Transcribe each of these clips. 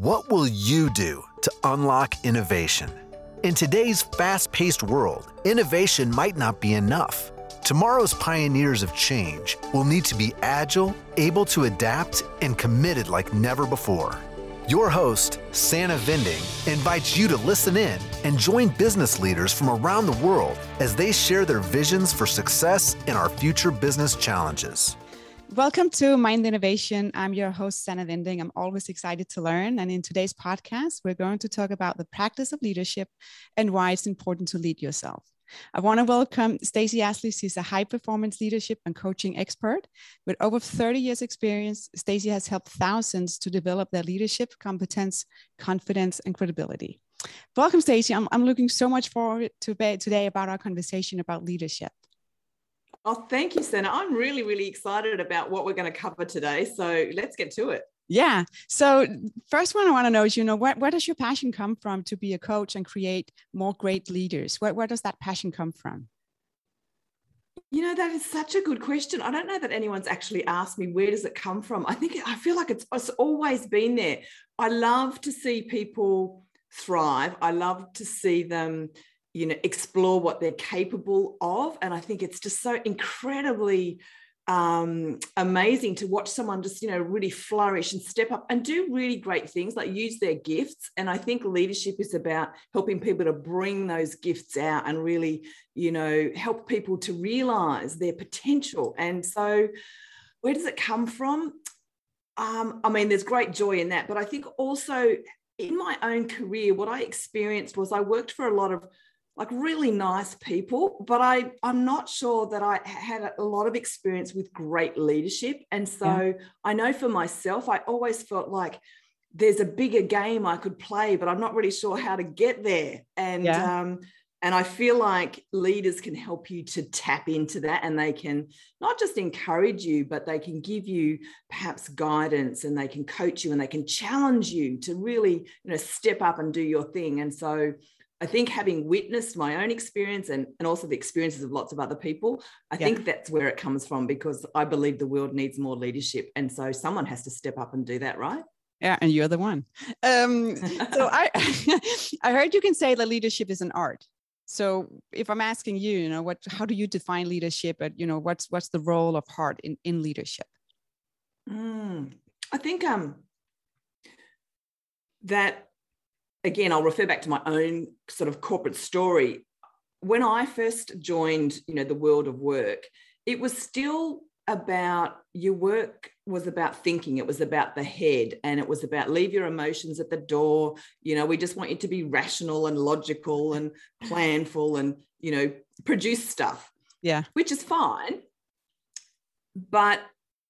What will you do to unlock innovation? In today's fast paced world, innovation might not be enough. Tomorrow's pioneers of change will need to be agile, able to adapt, and committed like never before. Your host, Sana Vinding, invites you to listen in and join business leaders from around the world as they share their visions for success in our future business challenges. Welcome to Mind Innovation. I'm your host, Sana Vinding. I'm always excited to learn. And in today's podcast, we're going to talk about the practice of leadership and why it's important to lead yourself. I want to welcome Stacey Ashley. She's a high performance leadership and coaching expert. With over 30 years experience, Stacey has helped thousands to develop their leadership, competence, confidence, and credibility. Welcome, Stacey. I'm, I'm looking so much forward to today about our conversation about leadership. Oh, thank you, Sana. I'm really, really excited about what we're going to cover today. So let's get to it. Yeah. So first one I want to know is, you know, where, where does your passion come from to be a coach and create more great leaders? Where, where does that passion come from? You know, that is such a good question. I don't know that anyone's actually asked me where does it come from. I think I feel like it's, it's always been there. I love to see people thrive. I love to see them you know explore what they're capable of. And i think it's just so incredibly um, amazing to watch someone just you know really flourish and step up and do really great things like use their gifts. And i think leadership is about helping people to bring those gifts out and really you know help people to realize their potential. And so where does it come from? Um, i mean there's great joy in that but i think also in my own career what i experienced was i worked for a lot of like really nice people but i i'm not sure that i had a lot of experience with great leadership and so yeah. i know for myself i always felt like there's a bigger game i could play but i'm not really sure how to get there and yeah. um and I feel like leaders can help you to tap into that and they can not just encourage you, but they can give you perhaps guidance and they can coach you and they can challenge you to really, you know, step up and do your thing. And so I think having witnessed my own experience and, and also the experiences of lots of other people, I yeah. think that's where it comes from because I believe the world needs more leadership. And so someone has to step up and do that, right? Yeah, and you're the one. Um, so I, I heard you can say that leadership is an art. So if I'm asking you, you know, what, how do you define leadership? But you know, what's what's the role of heart in in leadership? Mm, I think um that again, I'll refer back to my own sort of corporate story. When I first joined, you know, the world of work, it was still about your work was about thinking it was about the head and it was about leave your emotions at the door. You know we just want you to be rational and logical and planful and you know produce stuff. Yeah. Which is fine but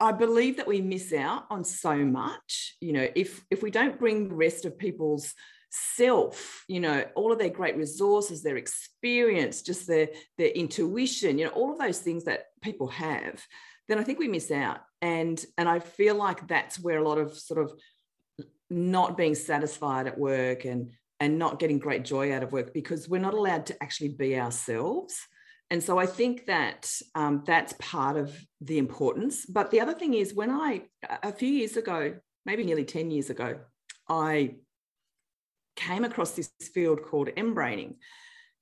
i believe that we miss out on so much. You know if if we don't bring the rest of people's self you know all of their great resources their experience just their their intuition you know all of those things that people have then i think we miss out. And and i feel like that's where a lot of sort of not being satisfied at work and and not getting great joy out of work because we're not allowed to actually be ourselves. And so i think that um, that's part of the importance. But the other thing is when i a few years ago maybe nearly 10 years ago i came across this field called mBraining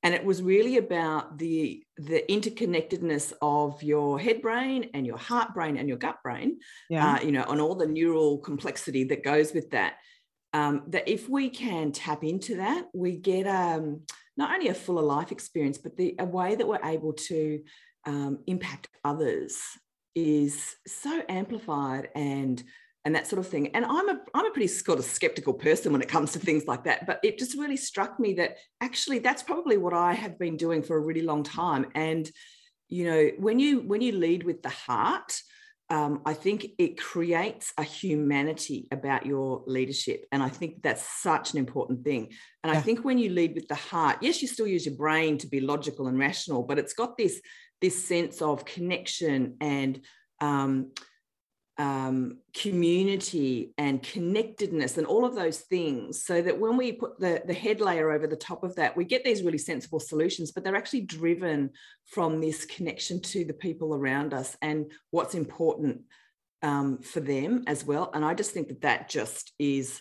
and it was really about the the interconnectedness of your head brain and your heart brain and your gut brain yeah. Uh, you know and all the neural complexity that goes with that um, that if we can tap into that we get um, not only a fuller life experience but the a way that we're able to um, impact others is so amplified and and that sort of thing. And I'm a I'm a pretty sort of skeptical person when it comes to things like that. But it just really struck me that actually that's probably what I have been doing for a really long time. And you know, when you when you lead with the heart, um, I think it creates a humanity about your leadership. And I think that's such an important thing. And yeah. I think when you lead with the heart, yes, you still use your brain to be logical and rational, but it's got this, this sense of connection and um, um, community and connectedness and all of those things so that when we put the, the head layer over the top of that we get these really sensible solutions but they're actually driven from this connection to the people around us and what's important um, for them as well and i just think that that just is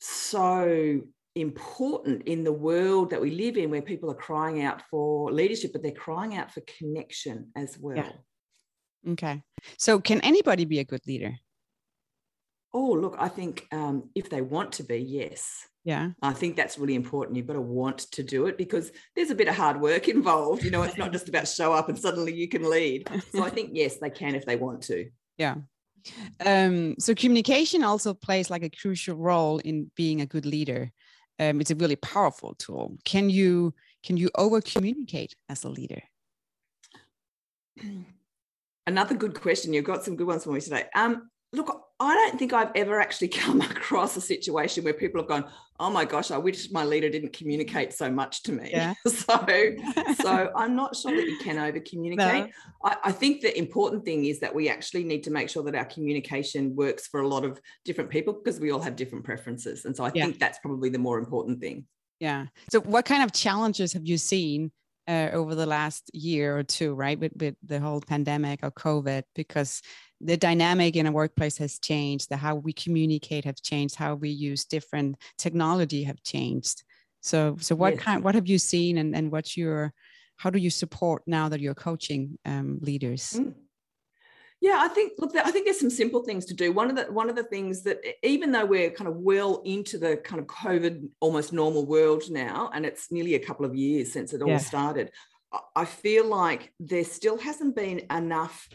so important in the world that we live in where people are crying out for leadership but they're crying out for connection as well yeah. Okay. So can anybody be a good leader? Oh look i think um, if they want to be yes. Yeah. I think that's really important. You've got to want to do it because there's a bit of hard work involved. You know it's not just about show up and suddenly you can lead. So i think yes they can if they want to. Yeah. Um, so communication also plays like a crucial role in being a good leader. Um, it's a really powerful tool. Can you can you over communicate as a leader another good question you've got some good ones for me today um, look I don't think I've ever actually come across a situation where people have gone, "Oh my gosh, I wish my leader didn't communicate so much to me." Yeah. so, so I'm not sure that you can over communicate. No. I, I, think the important thing is that we actually need to make sure that our communication works for a lot of different people because we all have different preferences, and so I yeah. think that's probably the more important thing. Yeah. So, what kind of challenges have you seen uh, over the last year or two, right, with, with the whole pandemic or COVID? Because the dynamic in a workplace has changed the how we communicate have changed how we use different technology have changed so so what yes. kind what have you seen and and what's your how do you support now that you're coaching um, leaders mm. Yeah i think look i think there's some simple things to do one of the one of the things that even though we're kind of well into the kind of covid almost normal world now and it's nearly a couple of years since it all yeah. started i feel like there still hasn't been enough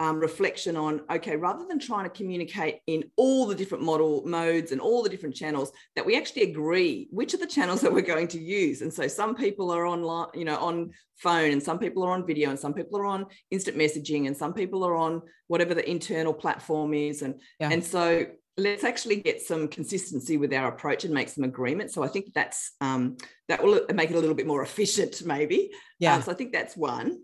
um, reflection on okay rather than trying to communicate in all the different model modes and all the different channels that we actually agree which are the channels that we're going to use and so some people are online you know on phone and some people are on video and some people are on instant messaging and some people are on whatever the internal platform is and yeah. and so let's actually get some consistency with our approach and make some agreement. So I think that's um, that will make it a little bit more efficient, maybe. Yeah. Uh, so I think that's one.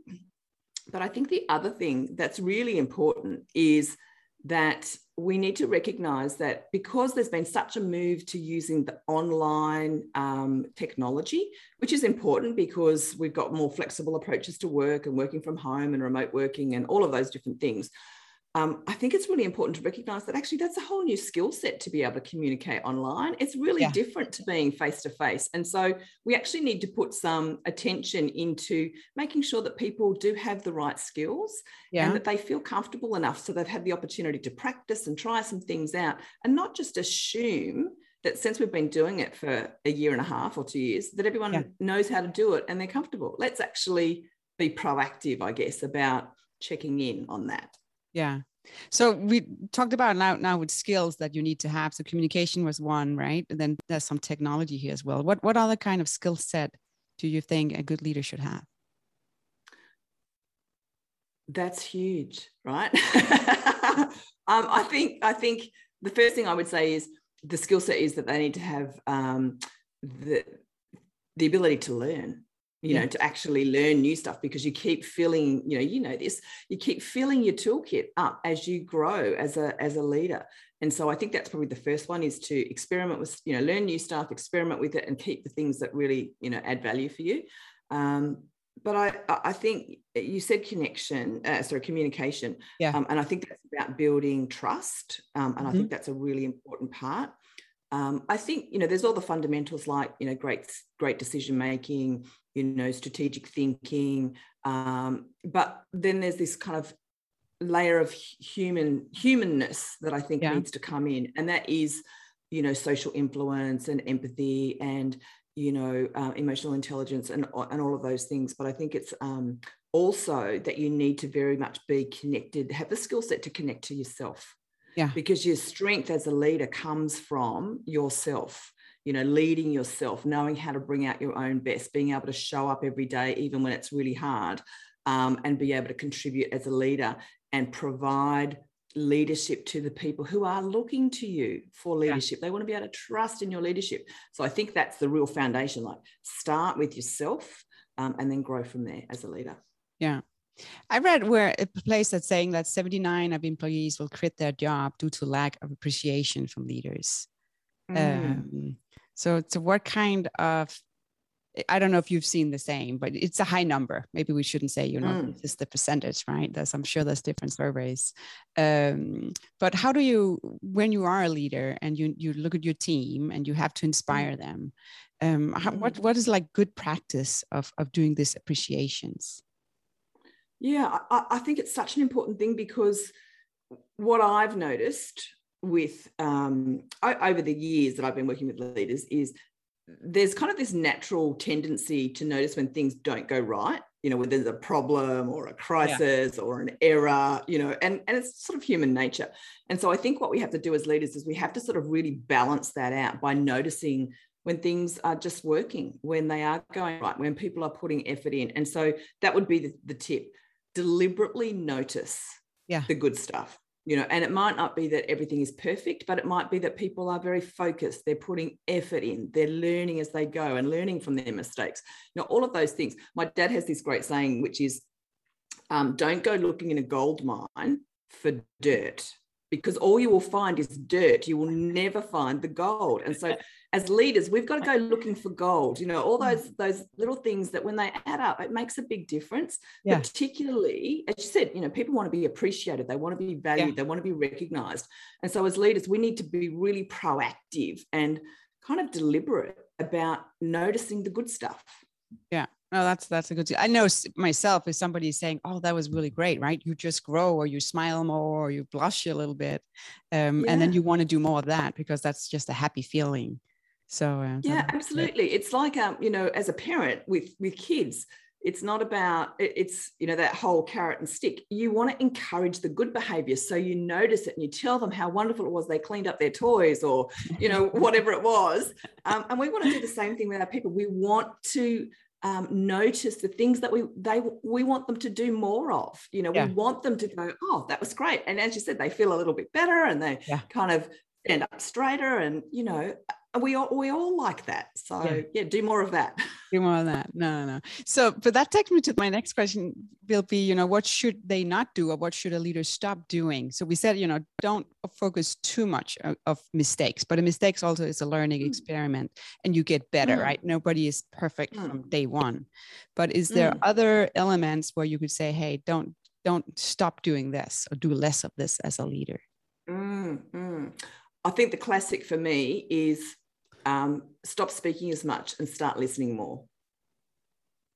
But I think the other thing that's really important is that we need to recognize that because there's been such a move to using the online um, technology, which is important because we've got more flexible approaches to work and working from home and remote working and all of those different things um, I think it's really important to recognize that actually that's a whole new skill set to be able to communicate online. It's really yeah. different to being face to face. And so we actually need to put some attention into making sure that people do have the right skills yeah. and that they feel comfortable enough so they've had the opportunity to practice and try some things out and not just assume that since we've been doing it for a year and a half or two years, that everyone yeah. knows how to do it and they're comfortable. Let's actually be proactive, I guess, about checking in on that. Yeah. So we talked about now now with skills that you need to have. So communication was one, right? And then there's some technology here as well. What what other kind of skill set do you think a good leader should have? That's huge, right? um, I think I think the first thing I would say is the skill set is that they need to have um, the the ability to learn you know to actually learn new stuff because you keep filling you know you know this you keep filling your toolkit up as you grow as a as a leader and so i think that's probably the first one is to experiment with you know learn new stuff experiment with it and keep the things that really you know add value for you um, but I, I think you said connection, uh, sorry, communication. Yeah. Um, and I think that's about building trust. Um, and mm-hmm. I think that's a really important part. Um, I think you know there's all the fundamentals like you know great great decision making, you know strategic thinking, um, but then there's this kind of layer of human humanness that I think yeah. needs to come in, and that is you know social influence and empathy and you know uh, emotional intelligence and and all of those things. But I think it's um, also that you need to very much be connected, have the skill set to connect to yourself yeah. Because your strength as a leader comes from yourself, you know, leading yourself, knowing how to bring out your own best, being able to show up every day, even when it's really hard, um, and be able to contribute as a leader and provide leadership to the people who are looking to you for leadership. Yeah. They want to be able to trust in your leadership. So I think that's the real foundation. Like start with yourself um, and then grow from there as a leader. Yeah. I read where a place that's saying that 79 of employees will quit their job due to lack of appreciation from leaders. Mm. Um, so, so what kind of I don't know if you've seen the same, but it's a high number. Maybe we shouldn't say, you know, mm. this is the percentage, right? There's, I'm sure there's different surveys. Um, but how do you, when you are a leader and you you look at your team and you have to inspire mm. them, um, how, what mm. what is like good practice of of doing these appreciations? Yeah, I, I think it's such an important thing because what I've noticed with um, over the years that I've been working with leaders is there's kind of this natural tendency to notice when things don't go right you know when there's a problem or a crisis yeah. or an error you know and and it's sort of human nature and so i think what we have to do as leaders is we have to sort of really balance that out by noticing when things are just working when they are going right when people are putting effort in and so that would be the, the tip deliberately notice yeah. the good stuff you know and it might not be that everything is perfect but it might be that people are very focused. They're putting effort in. They're learning as they go and learning from their mistakes. You know all of those things my dad has this great saying which is um, don't go looking in a gold mine for dirt because all you will find is dirt. You will never find the gold. And so as leaders we've got to go looking for gold you know all those mm. those little things that when they add up it makes a big difference. Yeah. particularly as you said you know people want to be appreciated. They want to be valued. Yeah. they want to be recognized. And so as leaders we need to be really proactive and kind of deliberate about noticing the good stuff yeah no, that's that's a good. I know myself if somebody is saying, "Oh, that was really great," right? You just grow, or you smile more, or you blush a little bit, um, yeah. and then you want to do more of that because that's just a happy feeling. So uh, yeah, absolutely. It's like um, you know, as a parent with with kids, it's not about it's you know that whole carrot and stick. You want to encourage the good behavior, so you notice it and you tell them how wonderful it was they cleaned up their toys or you know whatever it was. Um, and we want to do the same thing with our people. We want to um, notice the things that we they we want them to do more of. You know, yeah. we want them to go, oh, that was great. And as you said, they feel a little bit better and they yeah. kind of stand up straighter. And you know, we all we all like that so yeah. yeah. do more of that do more of that no no so but that takes me to my next question will be you know what should they not do or what should a leader stop doing so we said you know don't focus too much of, of mistakes but a mistakes also is a learning mm. experiment and you get better mm. right nobody is perfect mm. from day one but is there mm. other elements where you could say hey don't don't stop doing this or do less of this as a leader mm, mm. I think the classic for me is um, stop speaking as much and start listening more.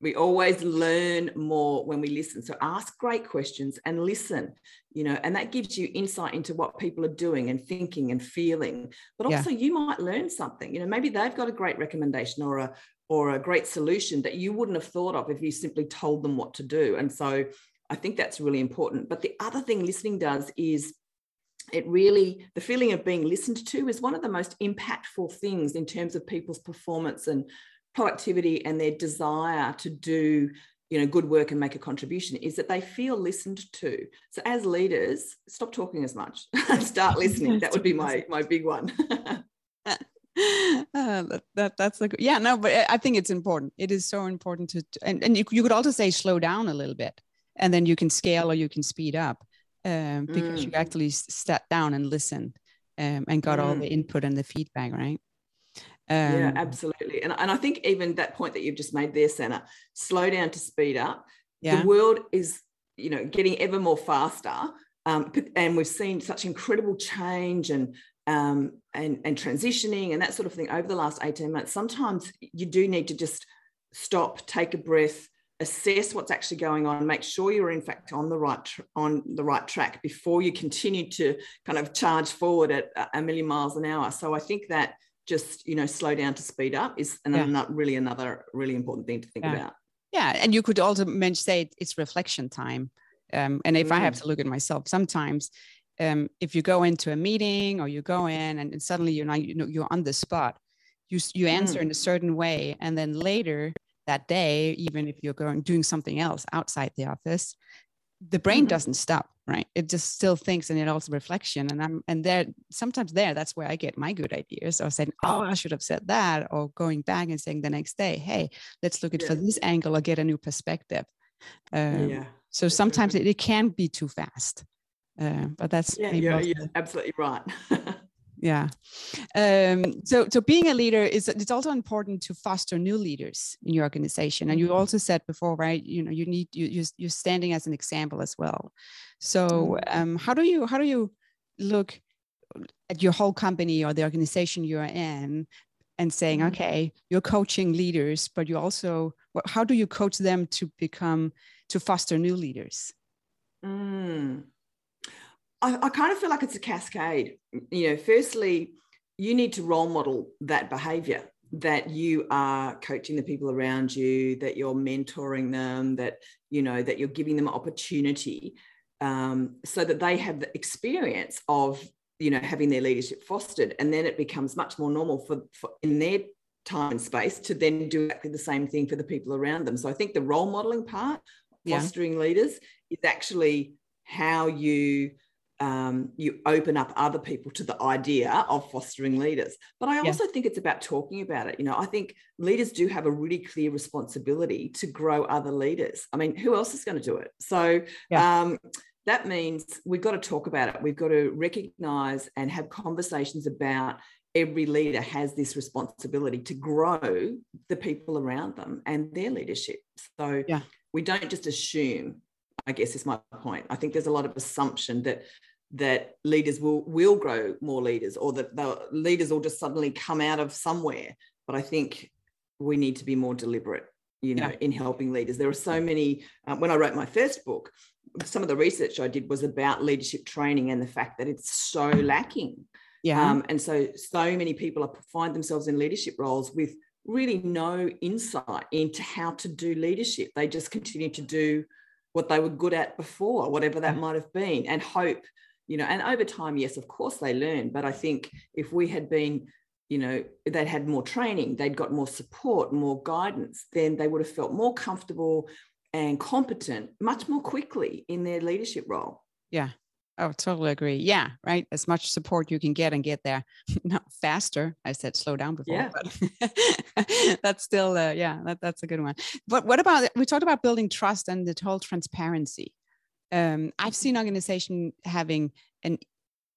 We always learn more when we listen. So ask great questions and listen, you know, and that gives you insight into what people are doing and thinking and feeling. But also yeah. you might learn something. You know, maybe they've got a great recommendation or a or a great solution that you wouldn't have thought of if you simply told them what to do. And so I think that's really important. But the other thing listening does is it really the feeling of being listened to is one of the most impactful things in terms of people's performance and productivity and their desire to do you know good work and make a contribution is that they feel listened to. So as leaders stop talking as much. Start listening. That would be my my big one. Uh, that, that, that's like yeah no but i think it's important. It is so important to and, and you, you could also say slow down a little bit and then you can scale or you can speed up um, because mm. you actually sat down and listened um, and got mm. all the mm. input and the feedback, right? Um, yeah, absolutely. And, and I think even that point that you've just made there, Sana, slow down to speed up. Yeah. The world is, you know, getting ever more faster. Um, and we've seen such incredible change and um, and and transitioning and that sort of thing over the last 18 months. Sometimes you do need to just stop, take a breath, assess what's actually going on make sure you're in fact on the right on the right track before you continue to kind of charge forward at a million miles an hour so i think that just you know slow down to speed up is yeah. not really another really important thing to think yeah. about yeah and you could also mention say it's reflection time um, and if mm. i have mm. to look at myself sometimes um, if you go into a meeting or you go in and, and suddenly you're not you know you're on the spot you you answer mm. in a certain way and then later that day, even if you're going doing something else outside the office, the brain mm-hmm. doesn't stop, right? It just still thinks and it also reflection. And I'm and there sometimes there, that's where I get my good ideas or saying, oh, I should have said that, or going back and saying the next day, hey, let's look at yeah. for this angle or get a new perspective. Um, yeah. So sometimes it, it can be too fast. Uh, but that's yeah, you're, you're absolutely right. yeah um, so so being a leader is it's also important to foster new leaders in your organization and you mm-hmm. also said before right you know you need you you're standing as an example as well so mm-hmm. um, how do you how do you look at your whole company or the organization you're in and saying mm-hmm. okay you're coaching leaders but you also how do you coach them to become to foster new leaders mm. I, I kind of feel like it's a cascade. You know, firstly, you need to role model that behavior that you are coaching the people around you that you're mentoring them that you know that you're giving them opportunity um, so that they have the experience of you know having their leadership fostered and then it becomes much more normal for, for in their time and space to then do exactly the same thing for the people around them so i think the role modeling part fostering yeah. leaders is actually how you um, you open up other people to the idea of fostering leaders. But I also yeah. think it's about talking about it. You know, I think leaders do have a really clear responsibility to grow other leaders. I mean, who else is going to do it? So yeah. um, that means we've got to talk about it. We've got to recognize and have conversations about every leader has this responsibility to grow the people around them and their leadership. So yeah. we don't just assume I guess is my point. I think there's a lot of assumption that that leaders will will grow more leaders or that the leaders will just suddenly come out of somewhere. But i think we need to be more deliberate you know yeah. in helping leaders. There are so many uh, when i wrote my first book some of the research i did was about leadership training and the fact that it's so lacking. Yeah. Um, and so so many people find themselves in leadership roles with really no insight into how to do leadership. They just continue to do what they were good at before whatever that might have been and hope you know and over time yes of course they learn but i think if we had been you know they'd had more training they'd got more support more guidance then they would have felt more comfortable and competent much more quickly in their leadership role. Yeah. Oh totally agree. Yeah right? As much support you can get and get there. Not faster. I said slow down before yeah. but that's still uh, yeah that, that's a good one. But what about we talked about building trust and the whole transparency um, I've seen organization having a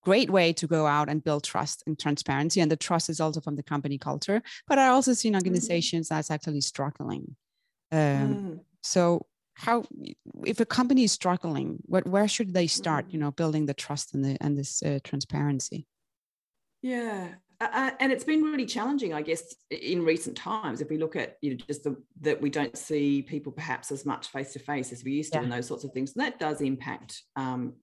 great way to go out and build trust and transparency, and the trust is also from the company culture. But I also seen mm-hmm. organizations mm. that's actually struggling. Um, mm. So how if a company is struggling what where should they start you mm. know building the trust and the and this uh, transparency yeah uh, and it's been really challenging, I guess, in recent times. If we look at you know just the, that we don't see people perhaps as much face to face as we used to, yeah. and those sorts of things, and that does impact, um,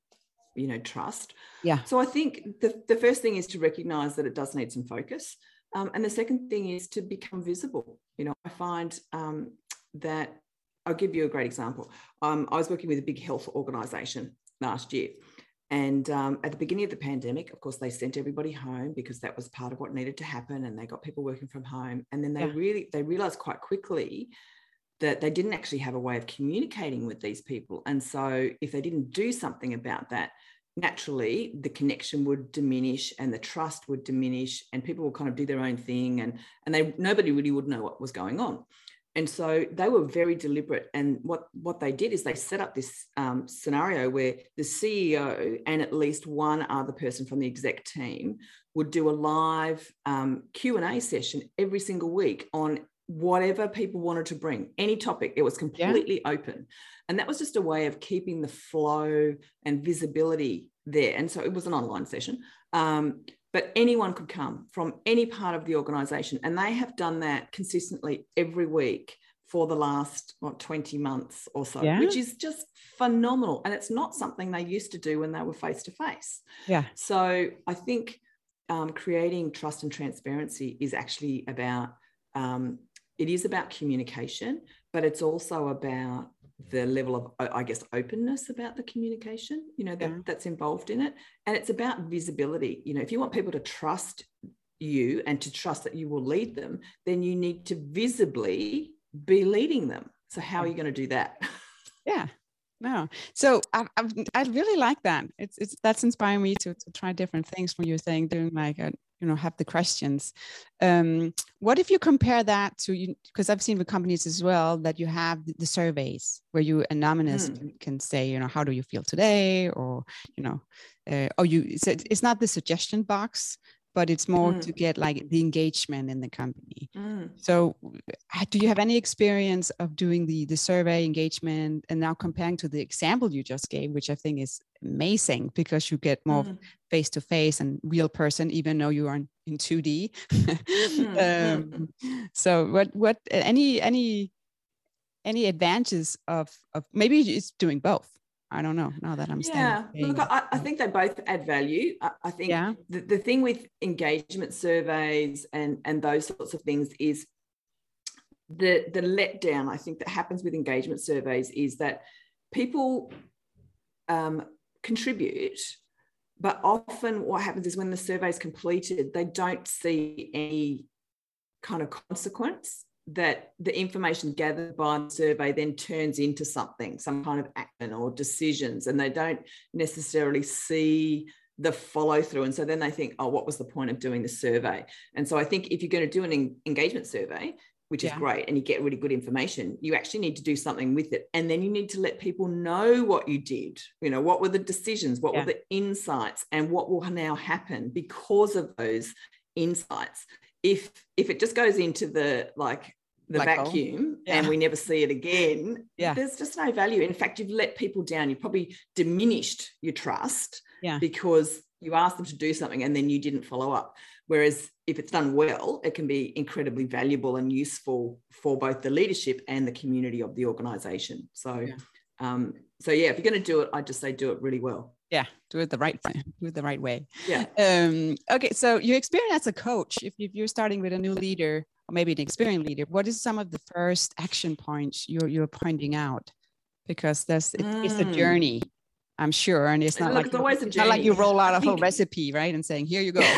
you know, trust. Yeah. So I think the the first thing is to recognise that it does need some focus, um, and the second thing is to become visible. You know, I find um, that I'll give you a great example. Um, I was working with a big health organisation last year and um, at the beginning of the pandemic, of course, they sent everybody home because that was part of what needed to happen, and they got people working from home. And then they yeah. really they realized quite quickly that they didn't actually have a way of communicating with these people. And so, if they didn't do something about that, naturally the connection would diminish and the trust would diminish, and people would kind of do their own thing, and and they nobody really would know what was going on and so they were very deliberate and what what they did is they set up this um, scenario where the ceo and at least one other person from the exec team would do a live um, q&a session every single week on whatever people wanted to bring any topic. It was completely yeah. open. And that was just a way of keeping the flow and visibility there. And so it was an online session. Um, but anyone could come from any part of the organization. And they have done that consistently every week for the last what 20 months or so, yeah. which is just phenomenal. And it's not something they used to do when they were face to face. Yeah. So I think um, creating trust and transparency is actually about um, it is about communication, but it's also about the level of i guess openness about the communication you know that, yeah. that's involved in it. And it's about visibility. You know if you want people to trust you and to trust that you will lead them then you need to visibly be leading them. So how are you going to do that? Yeah. No. So I, I, I really like that. It's, it's that's inspiring me to, to try different things when you're saying doing like a you know have the questions um, what if you compare that to you because i've seen with companies as well that you have the, the surveys where you anonymous mm. can, can, say you know how do you feel today or you know uh, or you it's not the suggestion box but it's more mm. to get like the engagement in the company. Mm. So, do you have any experience of doing the the survey engagement and now comparing to the example you just gave, which I think is amazing because you get more face to face and real person, even though you are in, in 2D. Mm, um, so, what what any any any advantages of of maybe it's doing both? I don't know now that I'm standing. yeah. Look, I, I, think they both add value. I, I think yeah. the, the thing with engagement surveys and and those sorts of things is the the letdown. I think that happens with engagement surveys is that people um, contribute, but often what happens is when the survey is completed, they don't see any kind of consequence that the information gathered by the survey then turns into something, some kind of action or decisions, and they don't necessarily see the follow through. And so then they think, oh, what was the point of doing the survey? And so I think if you're going to do an engagement survey, which is great, and you get really good information, you actually need to do something with it. And then you need to let people know what you did. You know, what were the decisions? What yeah. were the insights? And what will now happen because of those insights? If if it just goes into the like the Black vacuum yeah. and we never see it again, yeah. there's just no value. In fact, you've let people down. You've probably diminished your trust yeah. because you asked them to do something and then you didn't follow up. Whereas if it's done well, it can be incredibly valuable and useful for both the leadership and the community of the organization. So, yeah. Um, so yeah, if you're going to do it, I just say do it really well. Yeah, do it the right do it the right way. Yeah. Um, okay, so your experience as a coach, if, if you're starting with a new leader, or maybe an experienced leader, what is some of the first action points you're you're pointing out? Because there's it, mm. it's a mm. journey, I'm sure, and it's not Look, like it's, it's not like you roll out a whole recipe, right, and saying here you go.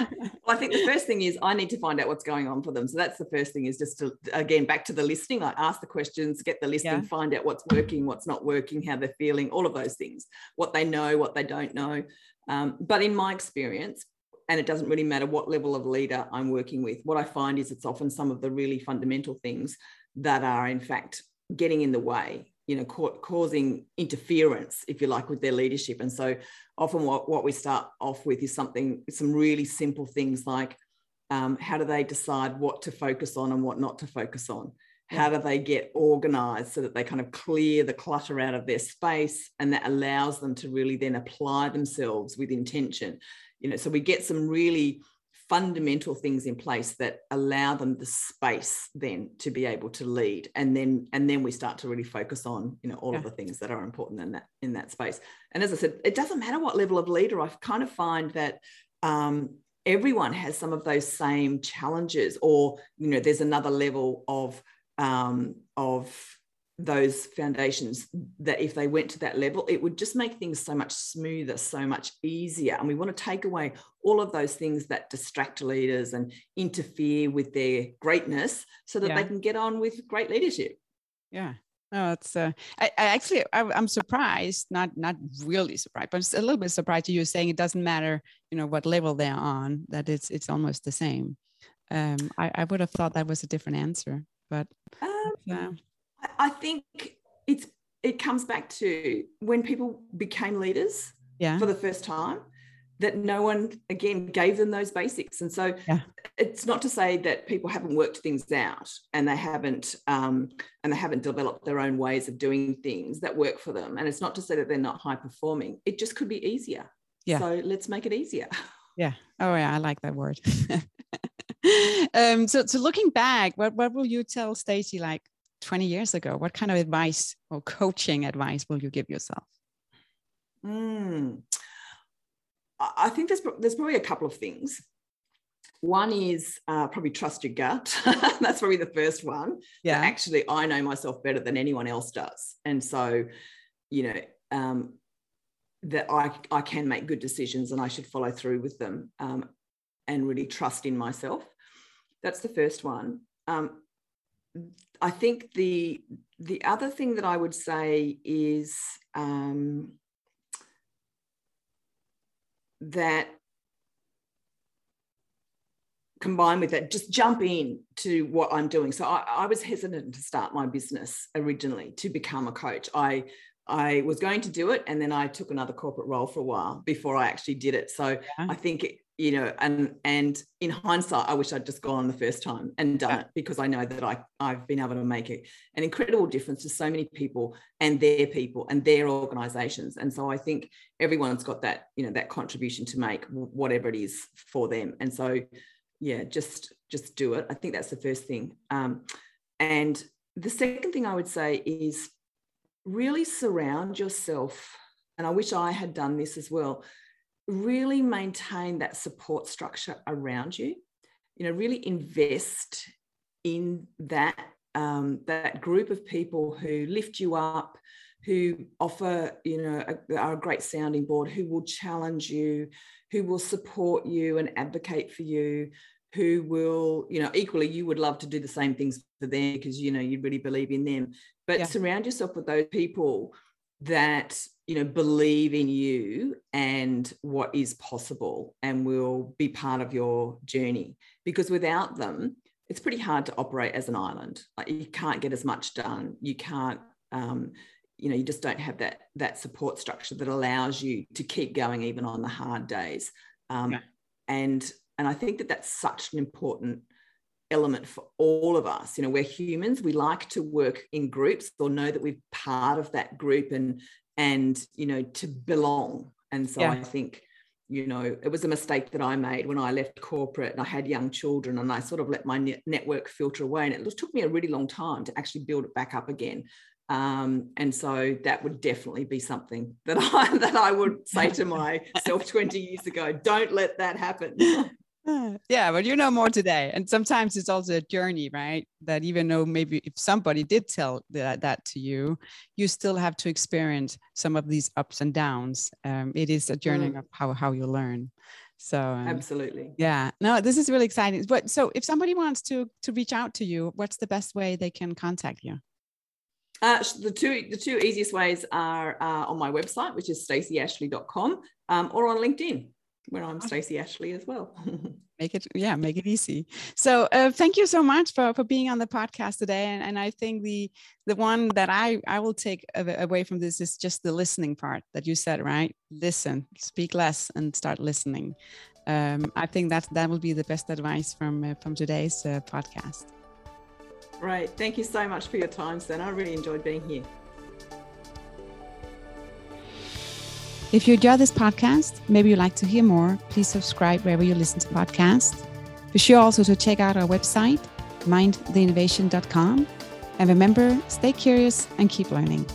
well, I think the first thing is I need to find out what's going on for them. So that's the first thing is just to again back to the listening. I ask the questions, get the listing, yeah. find out what's working, what's not working, how they're feeling, all of those things, what they know, what they don't know. Um, but in my experience, and it doesn't really matter what level of leader I'm working with. What I find is it's often some of the really fundamental things that are, in fact, getting in the way, you know, ca- causing interference, if you like, with their leadership. And so often what, what we start off with is something, some really simple things like um, how do they decide what to focus on and what not to focus on? How do they get organized so that they kind of clear the clutter out of their space and that allows them to really then apply themselves with intention? You know so we get some really fundamental things in place that allow them the space then to be able to lead and then and then we start to really focus on you know all yeah. of the things that are important in that in that space and as i said it doesn't matter what level of leader i kind of find that um, everyone has some of those same challenges or you know there's another level of um, of those foundations that if they went to that level it would just make things so much smoother so much easier. And we want to take away all of those things that distract leaders and interfere with their greatness so that yeah. they can get on with great leadership. Yeah. No it's uh, I, I actually I, am surprised not not really surprised but a little bit surprised to you saying it doesn't matter you know what level they're on that it's it's almost the same. Um i, I would have thought that was a different answer but um, uh, I think it's it comes back to when people became leaders yeah. for the first time that no one again gave them those basics. And so yeah. it's not to say that people haven't worked things out and they haven't um, and they haven't developed their own ways of doing things that work for them. And it's not to say that they're not high performing. It just could be easier. Yeah. So let's make it easier. Yeah. Oh yeah i like that word. Um so so looking back what what will you tell Stacey like 20 years ago what kind of advice or coaching advice will you give yourself mm. i think there's, there's probably a couple of things one is uh, probably trust your gut that's probably the first one yeah actually i know myself better than anyone else does and so you know um, that I, I can make good decisions and I should follow through with them um, and really trust in myself. That's the first one. Um, I think the the other thing that I would say is um, that combined with that, just jump in to what I'm doing. So I, I, was hesitant to start my business originally to become a coach. I I was going to do it, and then I took another corporate role for a while before I actually did it. So yeah. I think it, you know, and and in hindsight, I wish I'd just gone the first time and done yeah. it because I know that I I've been able to make it an incredible difference to so many people and their people and their organisations. And so I think everyone's got that you know that contribution to make, whatever it is for them. And so yeah, just just do it. I think that's the first thing. Um, and the second thing I would say is really surround yourself. And I wish I had done this as well really maintain that support structure around you you know really invest in that um, that group of people who lift you up who offer you know a, are a great sounding board who will challenge you who will support you and advocate for you who will you know equally you would love to do the same things for them because you know you really believe in them but yeah. surround yourself with those people that you know believe in you and what is possible and will be part of your journey because without them it's pretty hard to operate as an island like you can't get as much done you can't um, you know you just don't have that that support structure that allows you to keep going even on the hard days um, yeah. and and i think that that's such an important element for all of us you know we're humans we like to work in groups or know that we're part of that group and and you know to belong and so yeah. i think you know it was a mistake that i made when i left corporate and i had young children and i sort of let my network filter away and it took me a really long time to actually build it back up again um, and so that would definitely be something that I that I would say to myself 20 years ago. Don't let that happen. yeah but you know more today. And sometimes it's also a journey right? That even though maybe if somebody did tell that, that to you you still have to experience some of these ups and downs. Um, it is a journey mm. of how, how you learn. So um, absolutely. yeah. No this is really exciting. But so if somebody wants to to reach out to you what's the best way they can contact you? Uh, the two the two easiest ways are uh, on my website, which is staceyashley.com, um, or on LinkedIn where I'm Stacey Ashley as well. make it, yeah, make it easy. So uh, thank you so much for, for being on the podcast today. And, and I think the the one that I, I will take away from this is just the listening part that you said, right? Listen, speak less and start listening. Um, I think that that will be the best advice from uh, from today's uh, podcast. Right. Thank you so much for your time, Sen. I really enjoyed being here. If you enjoy this podcast, maybe you'd like to hear more, please subscribe wherever you listen to podcasts. Be sure also to check out our website, mindtheinnovation.com. And remember, stay curious and keep learning.